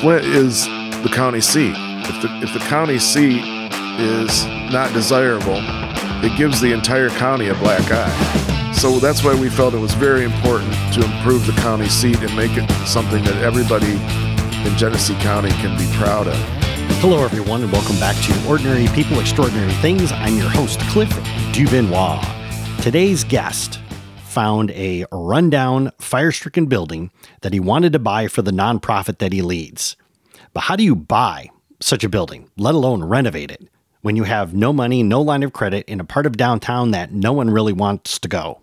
Flint is the county seat. If the, if the county seat is not desirable, it gives the entire county a black eye. So that's why we felt it was very important to improve the county seat and make it something that everybody in Genesee County can be proud of. Hello, everyone, and welcome back to Ordinary People, Extraordinary Things. I'm your host, Cliff Dubenois. Today's guest found a rundown, fire stricken building that he wanted to buy for the nonprofit that he leads. But how do you buy such a building, let alone renovate it, when you have no money, no line of credit in a part of downtown that no one really wants to go?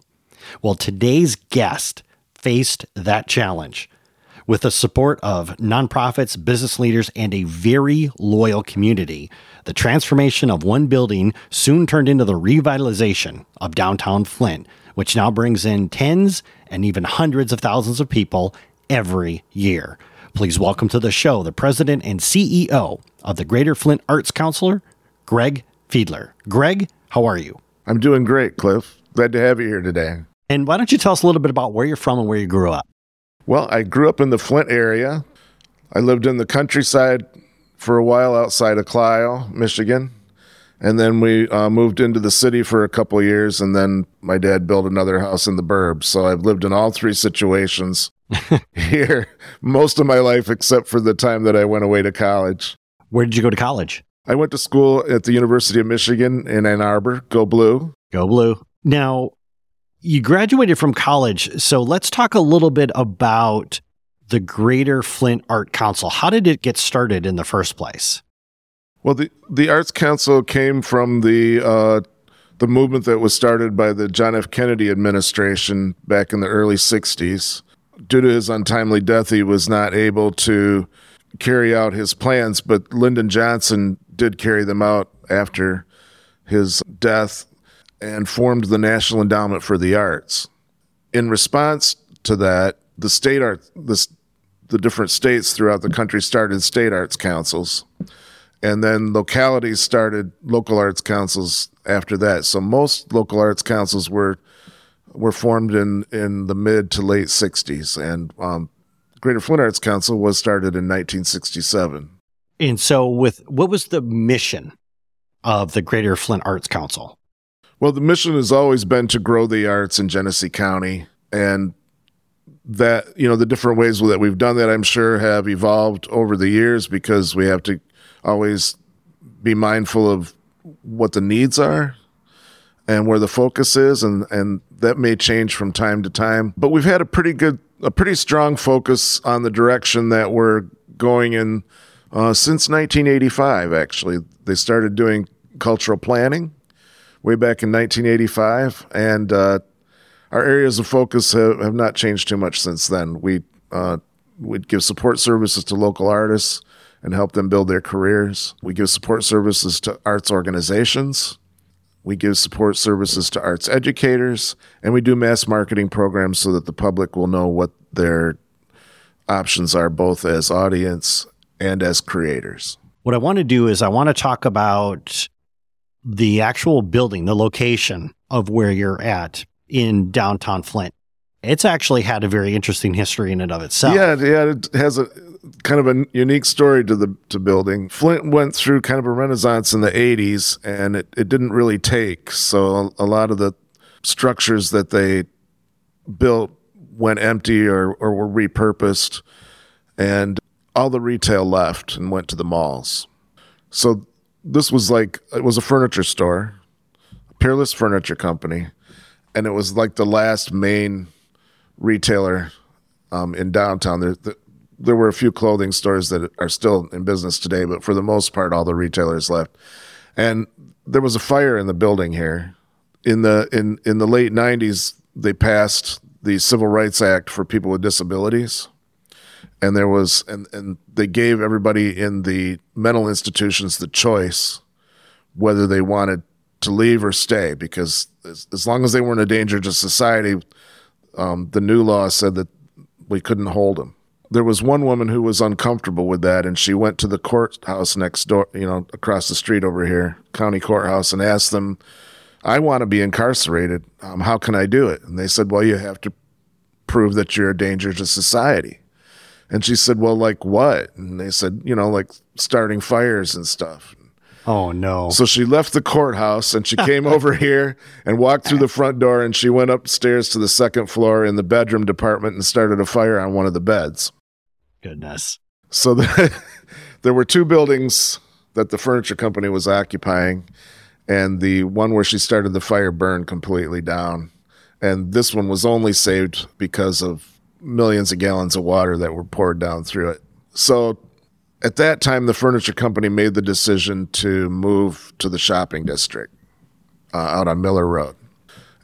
Well, today's guest faced that challenge with the support of nonprofits, business leaders, and a very loyal community. The transformation of one building soon turned into the revitalization of downtown Flint, which now brings in tens and even hundreds of thousands of people every year. Please welcome to the show the president and CEO of the Greater Flint Arts Council, Greg Fiedler. Greg, how are you? I'm doing great, Cliff. Glad to have you here today. And why don't you tell us a little bit about where you're from and where you grew up? Well, I grew up in the Flint area. I lived in the countryside for a while outside of Clio, Michigan. And then we uh, moved into the city for a couple years, and then my dad built another house in the burbs. So I've lived in all three situations here most of my life, except for the time that I went away to college. Where did you go to college? I went to school at the University of Michigan in Ann Arbor. Go Blue. Go Blue. Now, you graduated from college, so let's talk a little bit about the Greater Flint Art Council. How did it get started in the first place? Well, the the Arts Council came from the uh, the movement that was started by the John F. Kennedy administration back in the early '60s. Due to his untimely death, he was not able to carry out his plans, but Lyndon Johnson did carry them out after his death and formed the National Endowment for the Arts. In response to that, the state art the, the different states throughout the country started state arts councils and then localities started local arts councils after that. So most local arts councils were were formed in in the mid to late '60s, and um, Greater Flint Arts Council was started in 1967. And so, with what was the mission of the Greater Flint Arts Council? Well, the mission has always been to grow the arts in Genesee County, and that you know the different ways that we've done that, I'm sure, have evolved over the years because we have to always be mindful of what the needs are and where the focus is and and that may change from time to time. But we've had a pretty good a pretty strong focus on the direction that we're going in uh, since 1985 actually. They started doing cultural planning way back in 1985 and uh, our areas of focus have, have, not changed too much since then. We uh, would give support services to local artists and help them build their careers. We give support services to arts organizations. We give support services to arts educators, and we do mass marketing programs so that the public will know what their options are, both as audience and as creators. What I want to do is I want to talk about the actual building, the location of where you're at in downtown Flint. It's actually had a very interesting history in and of itself. Yeah, yeah, it has a kind of a unique story to the to building. Flint went through kind of a renaissance in the 80s and it, it didn't really take. So a, a lot of the structures that they built went empty or, or were repurposed and all the retail left and went to the malls. So this was like it was a furniture store, Peerless Furniture Company, and it was like the last main retailer um, in downtown. There, the, there were a few clothing stores that are still in business today, but for the most part, all the retailers left. And there was a fire in the building here. In the in in the late '90s, they passed the Civil Rights Act for people with disabilities, and there was and and they gave everybody in the mental institutions the choice whether they wanted to leave or stay because as, as long as they weren't a danger to society, um, the new law said that we couldn't hold them there was one woman who was uncomfortable with that and she went to the courthouse next door you know across the street over here county courthouse and asked them i want to be incarcerated um, how can i do it and they said well you have to prove that you're a danger to society And she said, Well, like what? And they said, You know, like starting fires and stuff. Oh, no. So she left the courthouse and she came over here and walked through the front door and she went upstairs to the second floor in the bedroom department and started a fire on one of the beds. Goodness. So the, there were two buildings that the furniture company was occupying, and the one where she started the fire burned completely down. And this one was only saved because of millions of gallons of water that were poured down through it. So at that time, the furniture company made the decision to move to the shopping district uh, out on Miller Road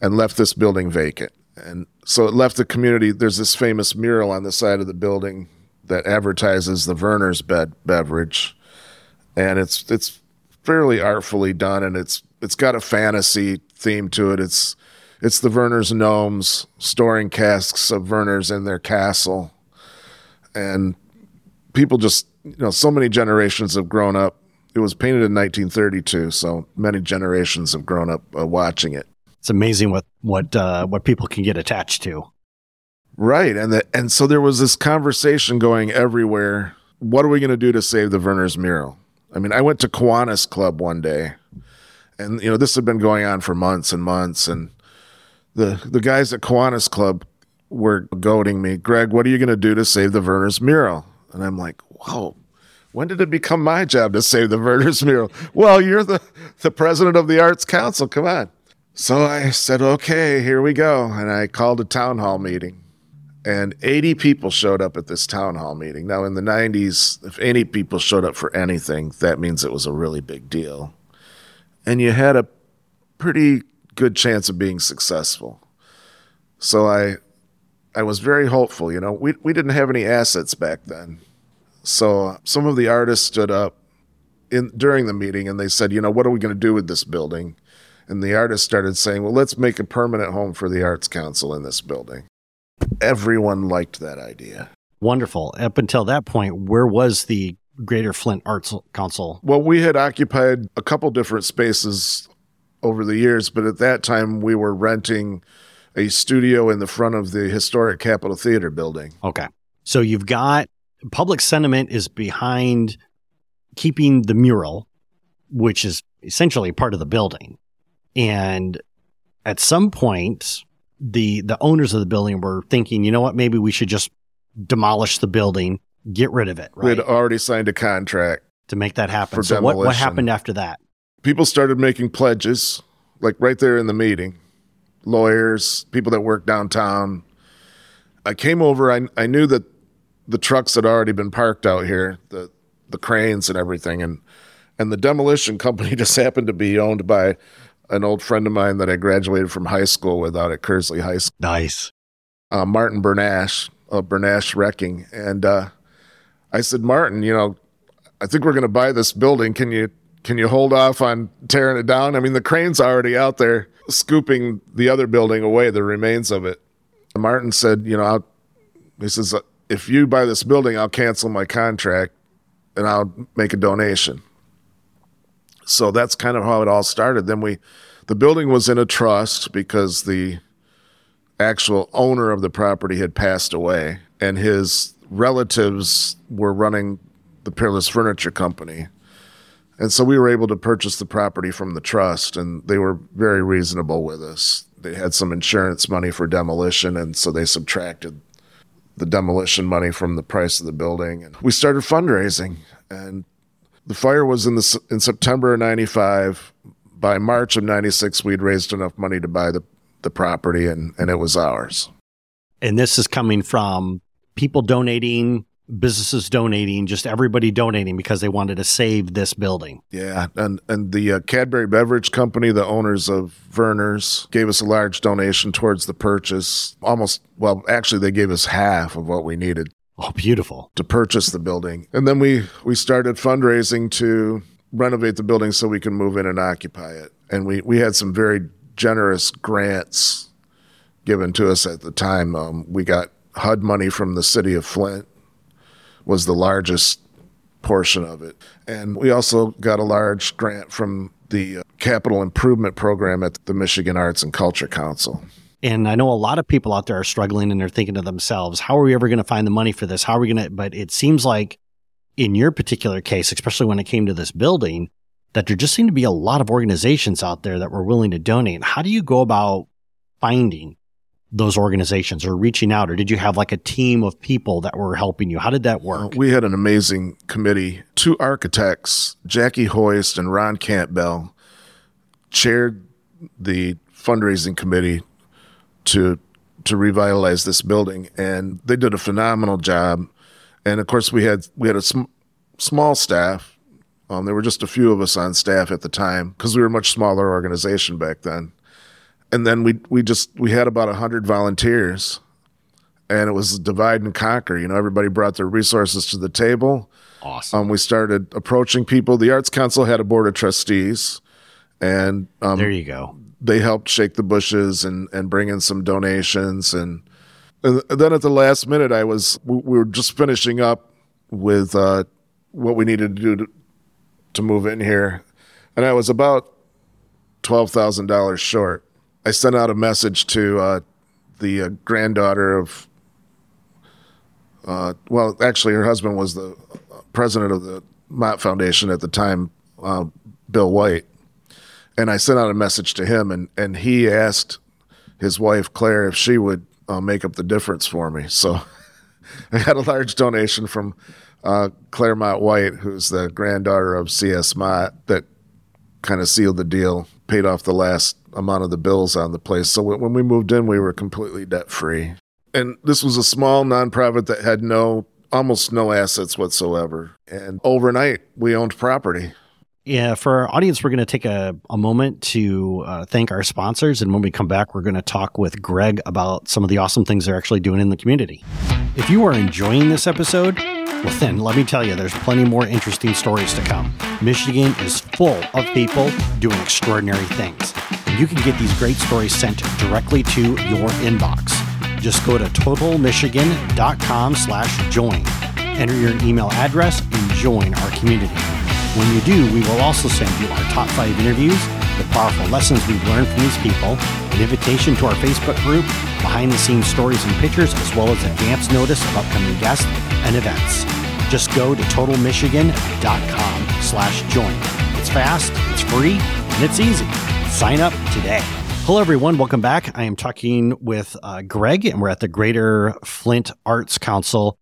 and left this building vacant. And so it left the community. There's this famous mural on the side of the building that advertises the Vernors bed beverage, and it's it's fairly artfully done, and it's it's got a fantasy theme to it. It's it's the Vernors gnomes storing casks of Vernors in their castle, and people just you know so many generations have grown up. It was painted in 1932, so many generations have grown up uh, watching it. It's amazing what what uh, what people can get attached to. Right. And the, and so there was this conversation going everywhere. What are we going to do to save the Vernors mural? I mean, I went to Kiwanis Club one day and you know, this had been going on for months and months and the the guys at Kiwanis Club were goading me, Greg, what are you going to do to save the Vernors mural? And I'm like, whoa, when did it become my job to save the Vernors mural? Well, you're the, the president of the Arts Council. Come on. So I said, okay, here we go. And I called a town hall meeting and 80 people showed up at this town hall meeting. Now, in the 90s, if 80 people showed up for anything, that means it was a really big deal. And you had a pretty good chance of being successful. So I, I was very hopeful. You know, we, we didn't have any assets back then. So uh, some of the artists stood up in, during the meeting and they said, you know, what are we going to do with this building? And the artists started saying, well, let's make a permanent home for the Arts Council in this building everyone liked that idea. Wonderful. Up until that point, where was the Greater Flint Arts Council? Well, we had occupied a couple different spaces over the years, but at that time we were renting a studio in the front of the historic Capitol Theater building. Okay. So you've got public sentiment is behind keeping the mural, which is essentially part of the building. And at some point, the the owners of the building were thinking, you know what, maybe we should just demolish the building, get rid of it. Right? We had already signed a contract to make that happen. So what, what happened after that? People started making pledges, like right there in the meeting. Lawyers, people that work downtown. I came over. I I knew that the trucks had already been parked out here, the the cranes and everything, and and the demolition company just happened to be owned by an old friend of mine that I graduated from high school with out at Kearsley High School. Nice. Uh, Martin Bernash of Bernash Wrecking. And uh, I said, Martin, you know, I think we're going to buy this building. Can you can you hold off on tearing it down? I mean, the crane's already out there scooping the other building away, the remains of it. And Martin said, you know, I'll, he says, if you buy this building, I'll cancel my contract and I'll make a donation so that's kind of how it all started. Then we, the building was in a trust because the actual owner of the property had passed away, and his relatives were running the Peerless Furniture Company. And so we were able to purchase the property from the trust, and they were very reasonable with us. They had some insurance money for demolition, and so they subtracted the demolition money from the price of the building. And we started fundraising, and the fire was in the in September of '95. By March of '96, we'd raised enough money to buy the the property, and and it was ours. And this is coming from people donating, businesses donating, just everybody donating because they wanted to save this building. Yeah, and and the uh, Cadbury Beverage Company, the owners of Vernors, gave us a large donation towards the purchase. Almost, well, actually, they gave us half of what we needed. Oh, beautiful. To purchase the building. And then we we started fundraising to renovate the building so we can move in and occupy it. And we we had some very generous grants given to us at the time. Um, we got HUD money from the city of Flint was the largest portion of it. And we also got a large grant from the uh, capital improvement program at the Michigan Arts and Culture Council. And I know a lot of people out there are struggling and they're thinking to themselves, how are we ever going to find the money for this? How are we going to? But it seems like in your particular case, especially when it came to this building, that there just seemed to be a lot of organizations out there that were willing to donate. How do you go about finding those organizations or reaching out, or did you have like a team of people that were helping you? How did that work? We had an amazing committee. Two architects, Jackie Hoist and Ron Campbell, chaired the fundraising committee to to revitalize this building, and they did a phenomenal job. And of course, we had we had a sm- small staff. Um, there were just a few of us on staff at the time because we were a much smaller organization back then. And then we we just we had about hundred volunteers, and it was divide and conquer. You know, everybody brought their resources to the table. Awesome. Um, we started approaching people. The Arts Council had a board of trustees, and um, there you go. They helped shake the bushes and and bring in some donations and and then at the last minute, I was we were just finishing up with uh, what we needed to do to, to move in here, and I was about twelve thousand dollars short. I sent out a message to uh, the uh, granddaughter of, uh, well, actually, her husband was the president of the Mott Foundation at the time, uh, Bill White, and I sent out a message to him, and and he asked his wife Claire if she would uh, make up the difference for me. So I got a large donation from uh, White, who's the granddaughter of C.S. Mott, that kind of sealed the deal, paid off the last amount of the bills on the place. So when we moved in, we were completely debt free. And this was a small nonprofit that had no, almost no assets whatsoever. And overnight, we owned property. Yeah, for our audience, we're going to take a, a moment to uh, thank our sponsors. And when we come back, we're going to talk with Greg about some of the awesome things they're actually doing in the community. If you are enjoying this episode, well, then let me tell you, there's plenty more interesting stories to come. Michigan is full of people doing extraordinary things. And you can get these great stories sent directly to your inbox. Just go to totalmichigan.com slash join. Enter your email address and join our community. When you do, we will also send you our top five interviews, the powerful lessons we've learned from these people, an invitation to our Facebook group, behind the scenes stories and pictures, as well as advance notice of upcoming guests and events. Just go to totalmichigan.com slash join. It's fast, it's free, and it's easy. Sign up today. Hello, everyone. Welcome back. I am talking with uh, Greg, and we're at the Greater Flint Arts Council.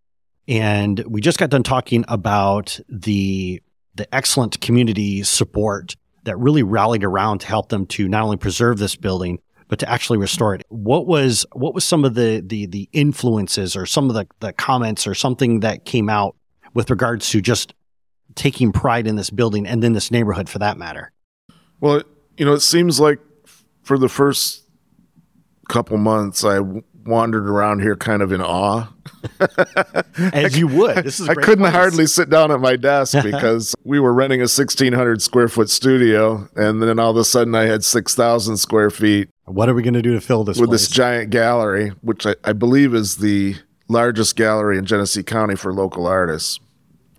And we just got done talking about the the excellent community support that really rallied around to help them to not only preserve this building but to actually restore it. What was what was some of the the the influences or some of the, the comments or something that came out with regards to just taking pride in this building and then this neighborhood for that matter? Well, you know, it seems like for the first couple months I wandered around here kind of in awe. As you would. This is I couldn't place. hardly sit down at my desk because we were renting a 1600 square foot studio and then all of a sudden I had 6,000 square feet. What are we going to do to fill this with place? this giant gallery, which I, I believe is the largest gallery in Genesee County for local artists,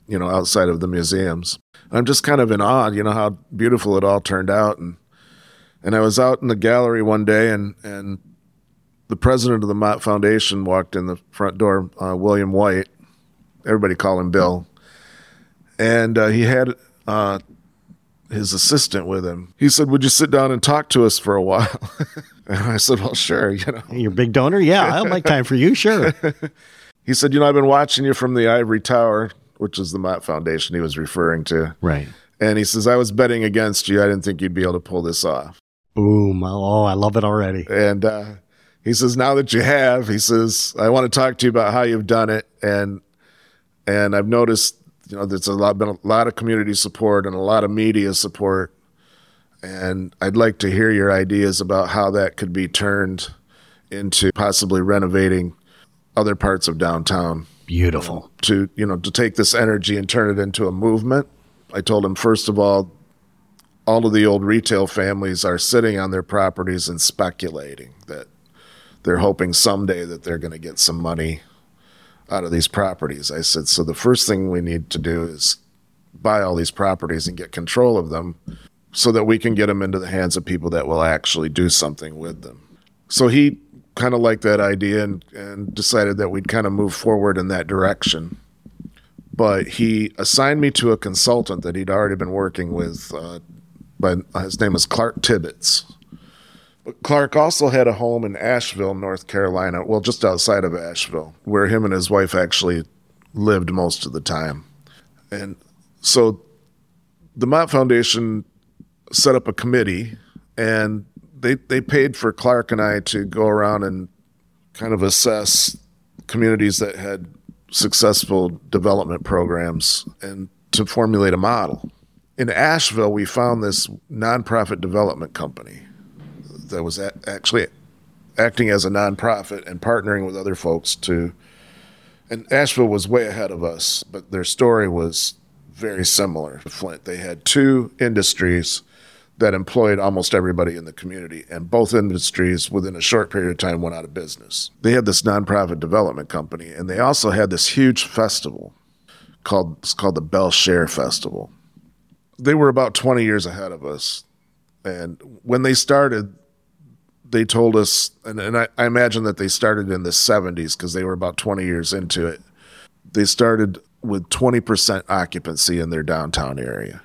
you know, outside of the museums. I'm just kind of in awe, you know, how beautiful it all turned out and and I was out in the gallery one day and and the president of the Mott Foundation walked in the front door, uh, William White. Everybody call him Bill. And uh, he had uh, his assistant with him. He said, "Would you sit down and talk to us for a while?" and I said, "Well, sure." You know, your big donor. Yeah, I'll make time for you. Sure. he said, "You know, I've been watching you from the ivory tower, which is the Mott Foundation he was referring to." Right. And he says, "I was betting against you. I didn't think you'd be able to pull this off." Boom! Oh, I love it already. And uh, he says, now that you have, he says, I want to talk to you about how you've done it. And, and I've noticed, you know, there's a lot, been a lot of community support and a lot of media support. And I'd like to hear your ideas about how that could be turned into possibly renovating other parts of downtown. Beautiful. To, you know, to take this energy and turn it into a movement. I told him, first of all, all of the old retail families are sitting on their properties and speculating that they're hoping someday that they're going to get some money out of these properties. I said, so the first thing we need to do is buy all these properties and get control of them so that we can get them into the hands of people that will actually do something with them. So he kind of liked that idea and, and decided that we'd kind of move forward in that direction. But he assigned me to a consultant that he'd already been working with. Uh, by, his name was Clark Tibbetts. But Clark also had a home in Asheville, North Carolina, well, just outside of Asheville, where him and his wife actually lived most of the time. And so the Mott Foundation set up a committee and they they paid for Clark and I to go around and kind of assess communities that had successful development programs and to formulate a model. In Asheville, we found this nonprofit development company that was actually acting as a nonprofit and partnering with other folks to. And Asheville was way ahead of us, but their story was very similar to Flint. They had two industries that employed almost everybody in the community, and both industries within a short period of time went out of business. They had this nonprofit development company, and they also had this huge festival called it's called the Bele Chere Festival. They were about 20 years ahead of us, and when they started, they told us, and, and I, I imagine that they started in the 70s because they were about 20 years into it. They started with 20% occupancy in their downtown area.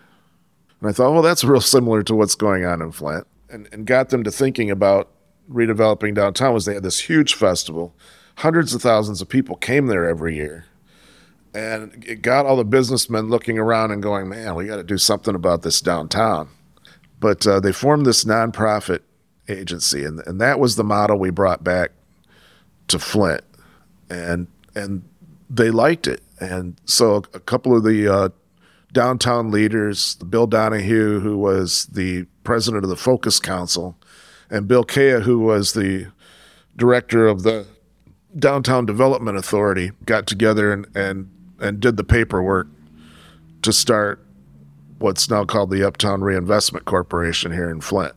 And I thought, well, that's real similar to what's going on in Flint. And, and got them to thinking about redeveloping downtown was they had this huge festival. Hundreds of thousands of people came there every year. And it got all the businessmen looking around and going, man, we got to do something about this downtown. But uh, they formed this nonprofit agency, and, and that was the model we brought back to Flint. And, and they liked it. And so a couple of the uh, downtown leaders, Bill Donahue, who was the president of the Focus Council, and Bill Kea, who was the director of the Downtown Development Authority, got together and, and, and did the paperwork to start what's now called the Uptown Reinvestment Corporation here in Flint.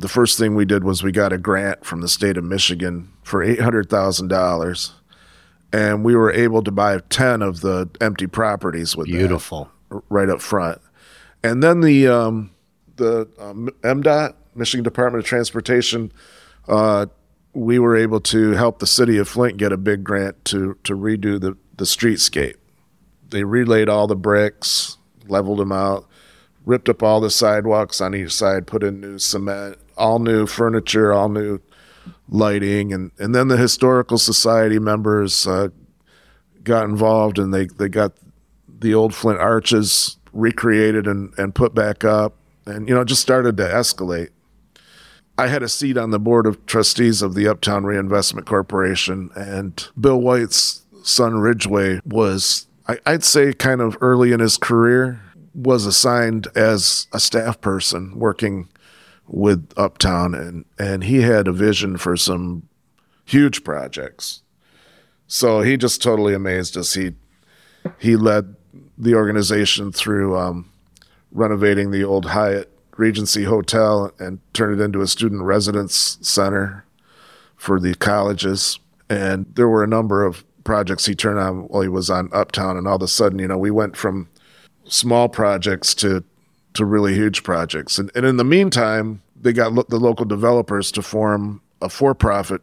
The first thing we did was we got a grant from the state of Michigan for $800,000 and we were able to buy 10 of the empty properties with Beautiful. that right up front. And then the um, the um, MDOT, Michigan Department of Transportation, uh, we were able to help the city of Flint get a big grant to to redo the the streetscape. They relayed all the bricks, leveled them out, ripped up all the sidewalks on each side, put in new cement, all new furniture, all new lighting, and and then the historical society members uh, got involved, and they they got the old Flint arches recreated and and put back up, and you know just started to escalate. I had a seat on the board of trustees of the Uptown Reinvestment Corporation, and Bill White's son Ridgway was, I, I'd say, kind of early in his career, was assigned as a staff person working with Uptown, and and he had a vision for some huge projects. So he just totally amazed us. He he led the organization through um, renovating the old Hyatt Regency Hotel and turned it into a student residence center for the colleges. And there were a number of projects he turned on while he was on Uptown, and all of a sudden, you know, we went from small projects to to really huge projects. And, and in the meantime, they got lo- the local developers to form a for profit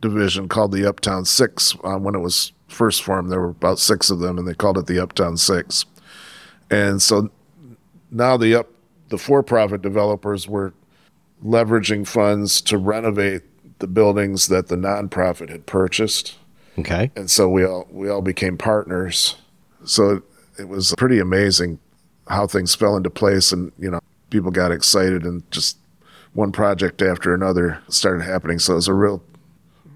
division called the Uptown Six. Um, when it was first formed, there were about six of them, and they called it the Uptown Six. And so now the up the for profit developers were leveraging funds to renovate the buildings that the nonprofit had purchased. Okay. And so we all we all became partners. So it was pretty amazing how things fell into place and you know people got excited and just one project after another started happening. So it was a real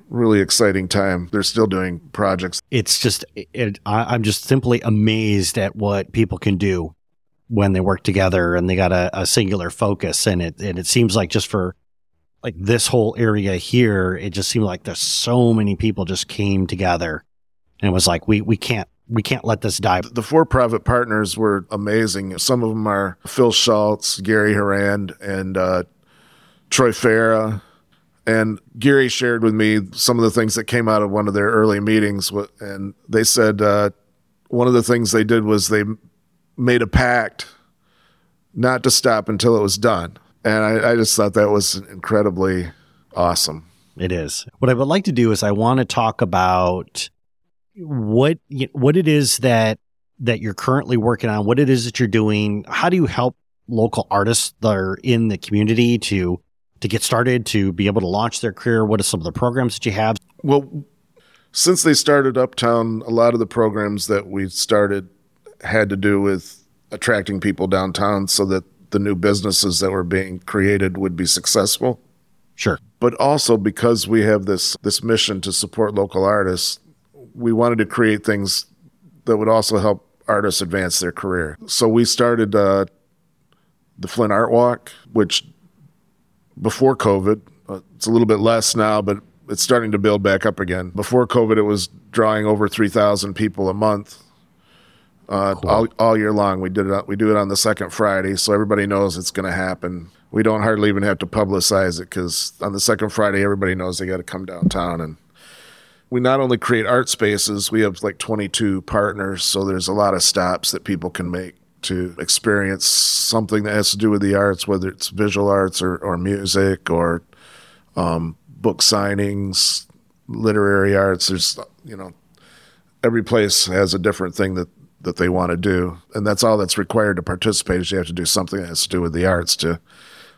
really exciting time. They're still doing projects. It's just, it, I, I'm just simply amazed at what people can do when they work together and they got a, a singular focus. And it, and it seems like just for like this whole area here, it just seemed like there's so many people just came together. And it was like, we, we can't, we can't let this die. the for-profit partners were amazing some of them are phil Shaltz gary Hurand, and uh, troy farah and gary shared with me some of the things that came out of one of their early meetings and they said uh, one of the things they did was they made a pact not to stop until it was done and i, I just thought that was incredibly awesome It is. What I would like to do is I want to talk about what what it is that that you're currently working on, what it is that you're doing. How do you help local artists that are in the community to to get started, to be able to launch their career? What are some of the programs that you have? Well, since they started Uptown, a lot of the programs that we started had to do with attracting people downtown so that the new businesses that were being created would be successful. Sure. But also because we have this this mission to support local artists, we wanted to create things that would also help artists advance their career. So we started uh, the Flint Art Walk, which before COVID, uh, it's a little bit less now, but it's starting to build back up again. Before COVID, it was drawing over 3,000 people a month. Uh, cool. all, all year long, we did it. We do it on the second Friday, so everybody knows it's going to happen. We don't hardly even have to publicize it because on the second Friday, everybody knows they got to come downtown. And we not only create art spaces, we have like 22 partners, so there's a lot of stops that people can make to experience something that has to do with the arts, whether it's visual arts or, or music or um, book signings, literary arts. There's, you know, every place has a different thing that, that they want to do. And that's all that's required to participate is you have to do something that has to do with the arts to,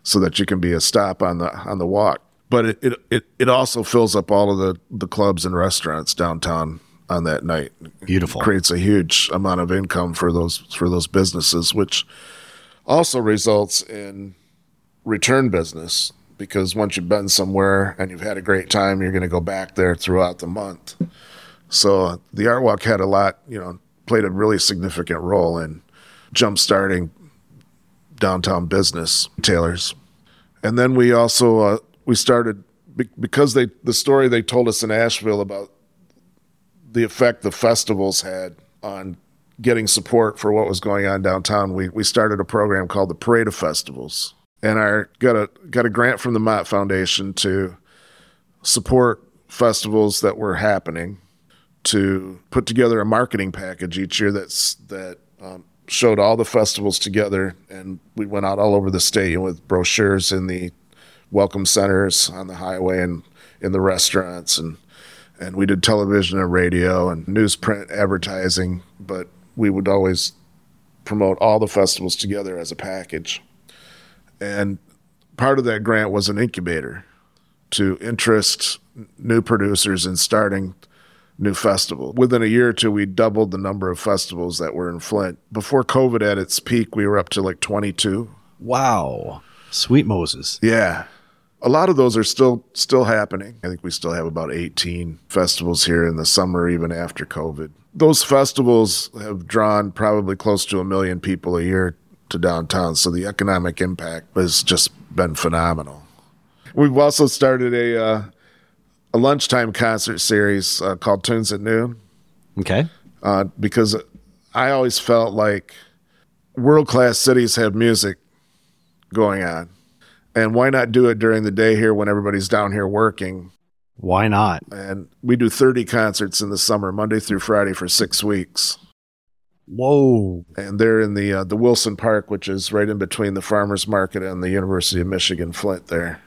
so that you can be a stop on the, on the walk. But it, it, it, it also fills up all of the, the clubs and restaurants downtown on that night. Beautiful. creates a huge amount of income for those for those businesses, which also results in return business because once you've been somewhere and you've had a great time, you're going to go back there throughout the month. So the art walk had a lot, you know, played a really significant role in jump starting downtown business tailors. And then we also uh, we started because they the story they told us in Asheville about the effect the festivals had on getting support for what was going on downtown, we, we started a program called the Parade of Festivals. And I got a got a grant from the Mott Foundation to support festivals that were happening, to put together a marketing package each year that's that um, showed all the festivals together, and we went out all over the state with brochures in the welcome centers on the highway and in the restaurants and and we did television and radio and newsprint advertising, but we would always promote all the festivals together as a package. And part of that grant was an incubator to interest new producers in starting new festival. Within a year or two, we doubled the number of festivals that were in Flint. Before COVID at its peak, we were up to like 22. Wow. Sweet Moses. Yeah a lot of those are still still happening. I think we still have about 18 festivals here in the summer, even after COVID. Those festivals have drawn probably close to a million people a year to downtown, so the economic impact has just been phenomenal. We've also started a uh, a lunchtime concert series uh, called Tunes at Noon. Okay, uh, because I always felt like world class cities have music going on and why not do it during the day here when everybody's down here working? Why not? And we do 30 concerts in the summer, Monday through Friday for six weeks. Whoa! And they're in the uh, the Wilson Park, which is right in between the Farmers Market and the University of Michigan Flint. There,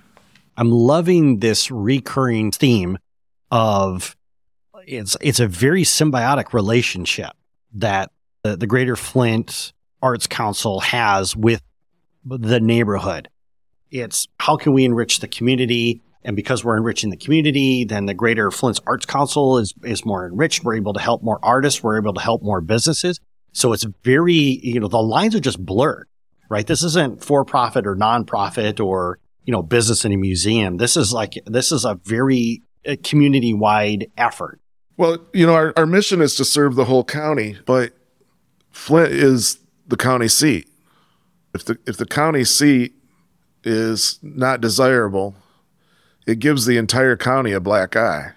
I'm loving this recurring theme of it's it's a very symbiotic relationship that the, the Greater Flint Arts Council has with the neighborhood. It's how can we enrich the community? And because we're enriching the community, then the Greater Flint's Arts Council is, is more enriched. We're able to help more artists. We're able to help more businesses. So it's very, you know, the lines are just blurred, right? This isn't for profit or nonprofit or, you know, business in a museum. This is like, this is a very uh, community wide effort. Well, you know, our, our mission is to serve the whole county, but Flint is the county seat. If the, if the county seat is not desirable, it gives the entire county a black eye.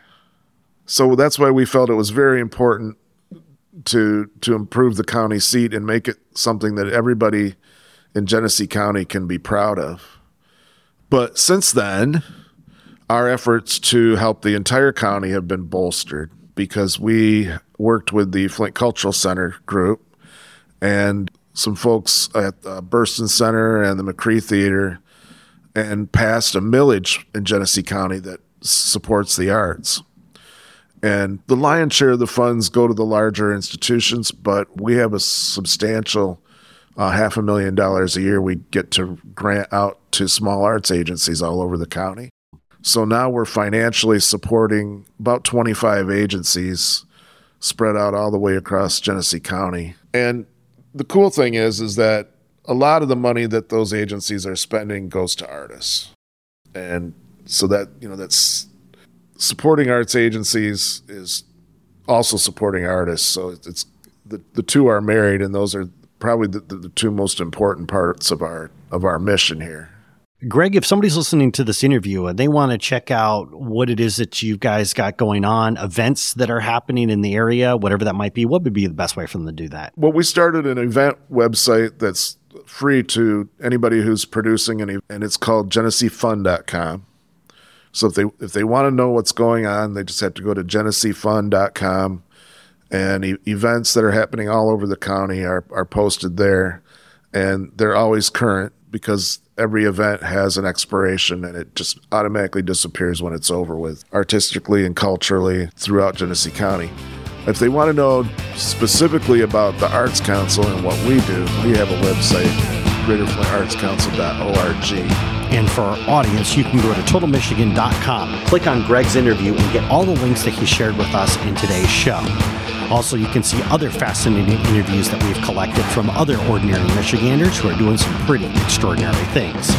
So that's why we felt it was very important to to improve the county seat and make it something that everybody in Genesee County can be proud of. But since then, our efforts to help the entire county have been bolstered because we worked with the Flint Cultural Center group and some folks at the Burston Center and the McCree Theater and passed a millage in Genesee County that supports the arts. And the lion's share of the funds go to the larger institutions, but we have a substantial uh, half a million dollars a year we get to grant out to small arts agencies all over the county. So now we're financially supporting about 25 agencies spread out all the way across Genesee County. And the cool thing is is that a lot of the money that those agencies are spending goes to artists. And so that, you know, that's supporting arts agencies is also supporting artists. So it's the, the two are married and those are probably the, the, the two most important parts of our of our mission here. Greg, if somebody's listening to this interview and they want to check out what it is that you guys got going on, events that are happening in the area, whatever that might be, what would be the best way for them to do that? Well, we started an event website that's free to anybody who's producing an and it's called geneseefund.com. So if they if they want to know what's going on, they just have to go to geneseefund.com and e- events that are happening all over the county are, are posted there and they're always current because every event has an expiration and it just automatically disappears when it's over with artistically and culturally throughout Genesee County. If they want to know specifically about the Arts Council and what we do, we have a website, greaterflintartscouncil.org. And for our audience, you can go to totalmichigan.com, click on Greg's interview, and get all the links that he shared with us in today's show. Also, you can see other fascinating interviews that we've collected from other ordinary Michiganders who are doing some pretty extraordinary things.